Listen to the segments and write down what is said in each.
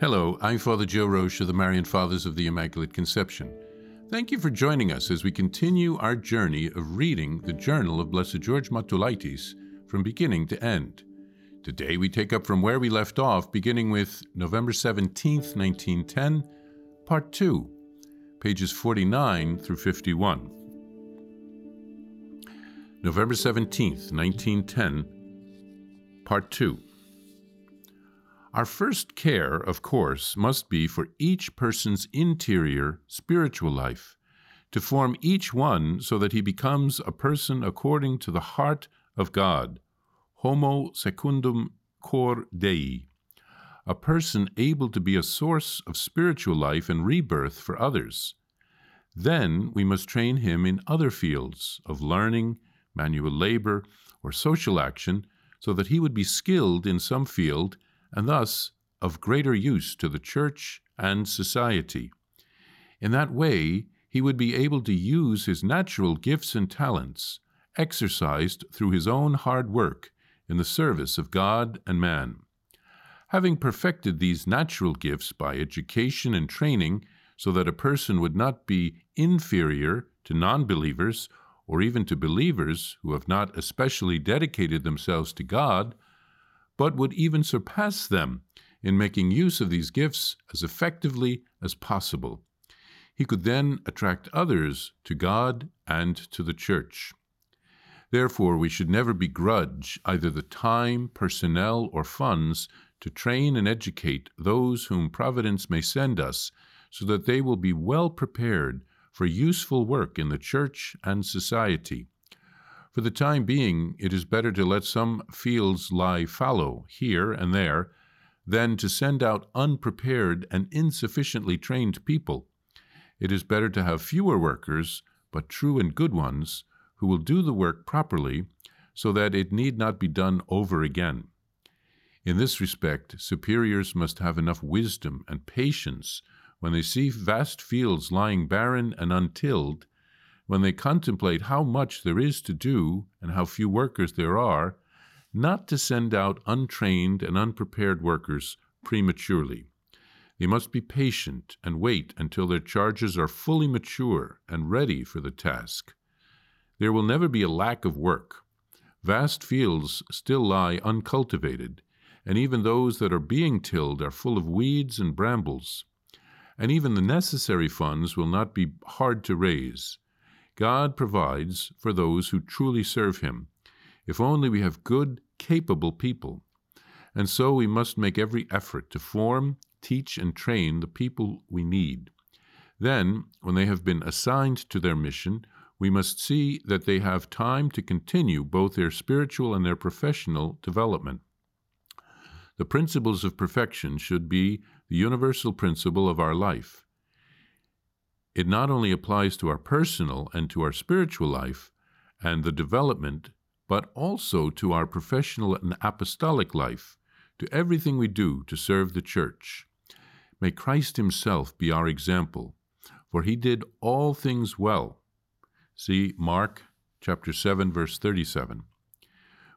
Hello, I'm Father Joe Roesch of the Marian Fathers of the Immaculate Conception. Thank you for joining us as we continue our journey of reading the Journal of Blessed George Matulaitis from beginning to end. Today we take up from where we left off, beginning with November 17, 1910, Part 2, pages 49 through 51. November 17, 1910, Part 2. Our first care, of course, must be for each person's interior spiritual life, to form each one so that he becomes a person according to the heart of God, homo secundum cor Dei, a person able to be a source of spiritual life and rebirth for others. Then we must train him in other fields of learning, manual labor, or social action so that he would be skilled in some field and thus of greater use to the Church and society. In that way, he would be able to use his natural gifts and talents, exercised through his own hard work, in the service of God and man. Having perfected these natural gifts by education and training, so that a person would not be inferior to non believers or even to believers who have not especially dedicated themselves to God, but would even surpass them in making use of these gifts as effectively as possible. He could then attract others to God and to the Church. Therefore, we should never begrudge either the time, personnel, or funds to train and educate those whom Providence may send us so that they will be well prepared for useful work in the Church and society. For the time being, it is better to let some fields lie fallow here and there than to send out unprepared and insufficiently trained people. It is better to have fewer workers, but true and good ones, who will do the work properly so that it need not be done over again. In this respect, superiors must have enough wisdom and patience when they see vast fields lying barren and untilled when they contemplate how much there is to do and how few workers there are, not to send out untrained and unprepared workers prematurely. They must be patient and wait until their charges are fully mature and ready for the task. There will never be a lack of work. Vast fields still lie uncultivated, and even those that are being tilled are full of weeds and brambles. And even the necessary funds will not be hard to raise. God provides for those who truly serve Him, if only we have good, capable people. And so we must make every effort to form, teach, and train the people we need. Then, when they have been assigned to their mission, we must see that they have time to continue both their spiritual and their professional development. The principles of perfection should be the universal principle of our life. It not only applies to our personal and to our spiritual life and the development, but also to our professional and apostolic life, to everything we do to serve the Church. May Christ Himself be our example, for He did all things well. See Mark chapter 7 verse 37.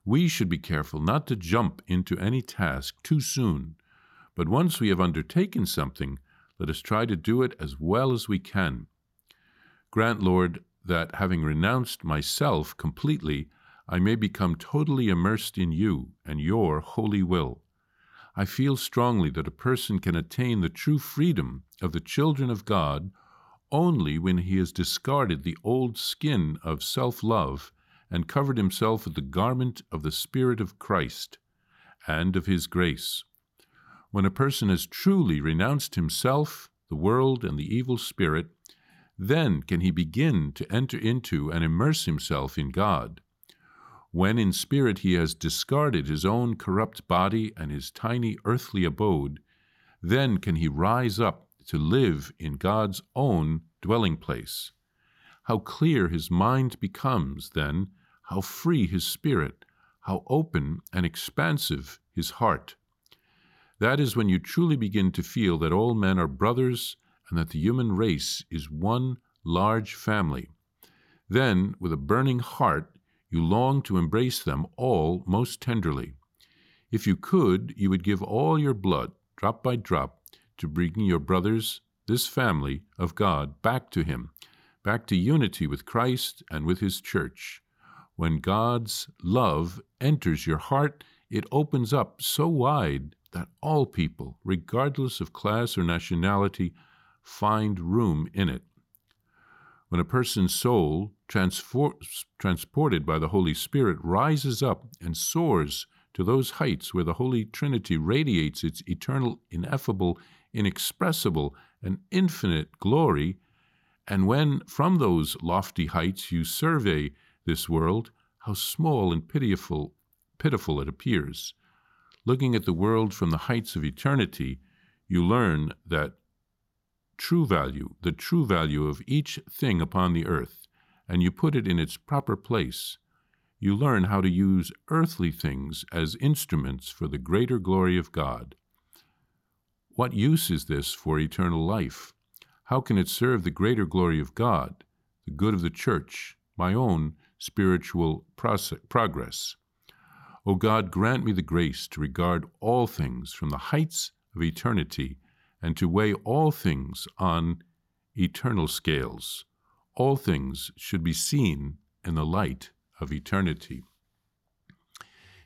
We should be careful not to jump into any task too soon, but once we have undertaken something, let us try to do it as well as we can. Grant, Lord, that having renounced myself completely, I may become totally immersed in you and your holy will. I feel strongly that a person can attain the true freedom of the children of God only when he has discarded the old skin of self love and covered himself with the garment of the Spirit of Christ and of His grace. When a person has truly renounced himself, the world, and the evil spirit, then can he begin to enter into and immerse himself in God. When in spirit he has discarded his own corrupt body and his tiny earthly abode, then can he rise up to live in God's own dwelling place. How clear his mind becomes, then, how free his spirit, how open and expansive his heart. That is when you truly begin to feel that all men are brothers and that the human race is one large family. Then, with a burning heart, you long to embrace them all most tenderly. If you could, you would give all your blood, drop by drop, to bring your brothers, this family of God, back to Him, back to unity with Christ and with His church. When God's love enters your heart, it opens up so wide that all people, regardless of class or nationality, find room in it. When a person's soul, transfor- transported by the Holy Spirit, rises up and soars to those heights where the Holy Trinity radiates its eternal, ineffable, inexpressible, and infinite glory, and when from those lofty heights you survey this world, how small and pitiful, pitiful it appears. Looking at the world from the heights of eternity, you learn that true value, the true value of each thing upon the earth, and you put it in its proper place. You learn how to use earthly things as instruments for the greater glory of God. What use is this for eternal life? How can it serve the greater glory of God, the good of the church, my own spiritual progress? O God, grant me the grace to regard all things from the heights of eternity and to weigh all things on eternal scales. All things should be seen in the light of eternity.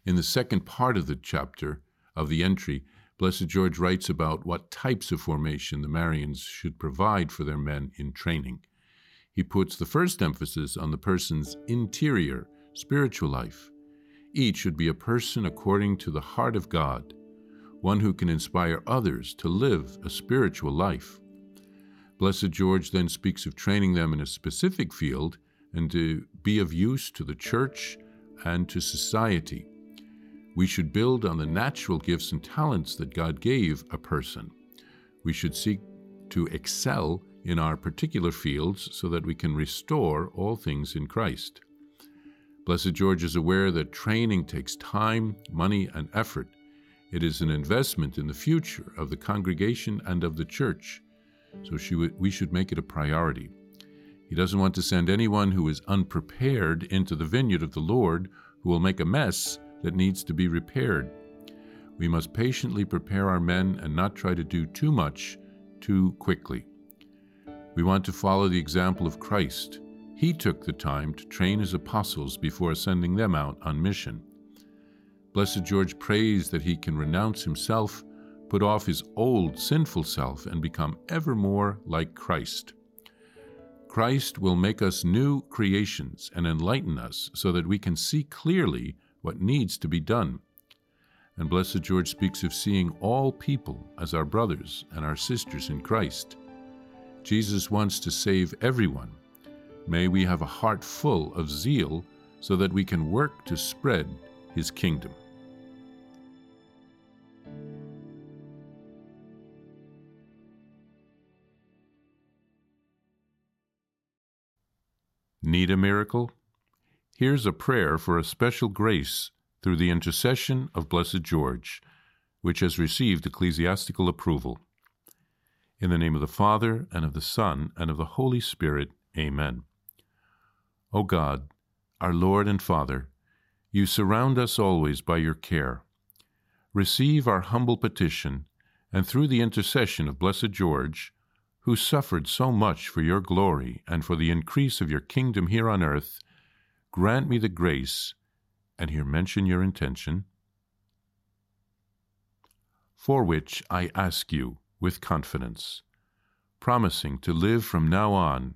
In the second part of the chapter of the entry, Blessed George writes about what types of formation the Marians should provide for their men in training. He puts the first emphasis on the person's interior, spiritual life. Each should be a person according to the heart of God, one who can inspire others to live a spiritual life. Blessed George then speaks of training them in a specific field and to be of use to the church and to society. We should build on the natural gifts and talents that God gave a person. We should seek to excel in our particular fields so that we can restore all things in Christ. Blessed George is aware that training takes time, money, and effort. It is an investment in the future of the congregation and of the church, so we should make it a priority. He doesn't want to send anyone who is unprepared into the vineyard of the Lord who will make a mess that needs to be repaired. We must patiently prepare our men and not try to do too much too quickly. We want to follow the example of Christ. He took the time to train his apostles before sending them out on mission. Blessed George prays that he can renounce himself, put off his old sinful self, and become ever more like Christ. Christ will make us new creations and enlighten us so that we can see clearly what needs to be done. And Blessed George speaks of seeing all people as our brothers and our sisters in Christ. Jesus wants to save everyone. May we have a heart full of zeal so that we can work to spread his kingdom. Need a miracle? Here's a prayer for a special grace through the intercession of Blessed George, which has received ecclesiastical approval. In the name of the Father, and of the Son, and of the Holy Spirit, Amen. O God, our Lord and Father, you surround us always by your care. Receive our humble petition, and through the intercession of Blessed George, who suffered so much for your glory and for the increase of your kingdom here on earth, grant me the grace, and here mention your intention, for which I ask you with confidence, promising to live from now on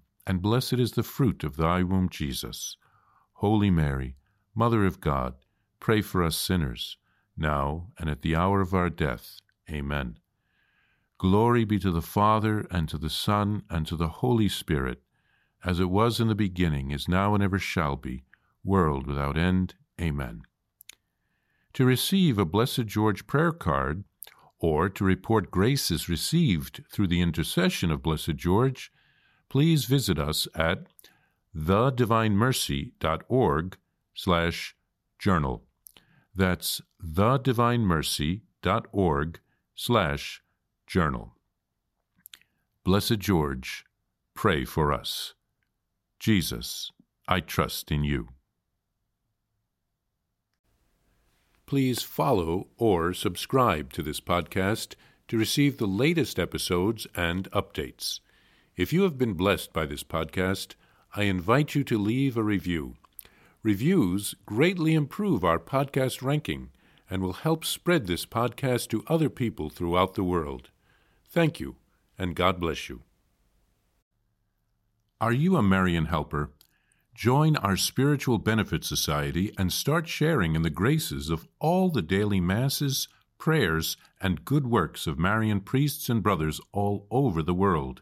and blessed is the fruit of thy womb, Jesus. Holy Mary, Mother of God, pray for us sinners, now and at the hour of our death. Amen. Glory be to the Father, and to the Son, and to the Holy Spirit as it was in the beginning, is now, and ever shall be, world without end. Amen. To receive a Blessed George prayer card or to report graces received through the intercession of Blessed George, please visit us at thedivinemercy.org slash journal. That's thedivinemercy.org slash journal. Blessed George, pray for us. Jesus, I trust in you. Please follow or subscribe to this podcast to receive the latest episodes and updates. If you have been blessed by this podcast, I invite you to leave a review. Reviews greatly improve our podcast ranking and will help spread this podcast to other people throughout the world. Thank you, and God bless you. Are you a Marian helper? Join our Spiritual Benefit Society and start sharing in the graces of all the daily masses, prayers, and good works of Marian priests and brothers all over the world.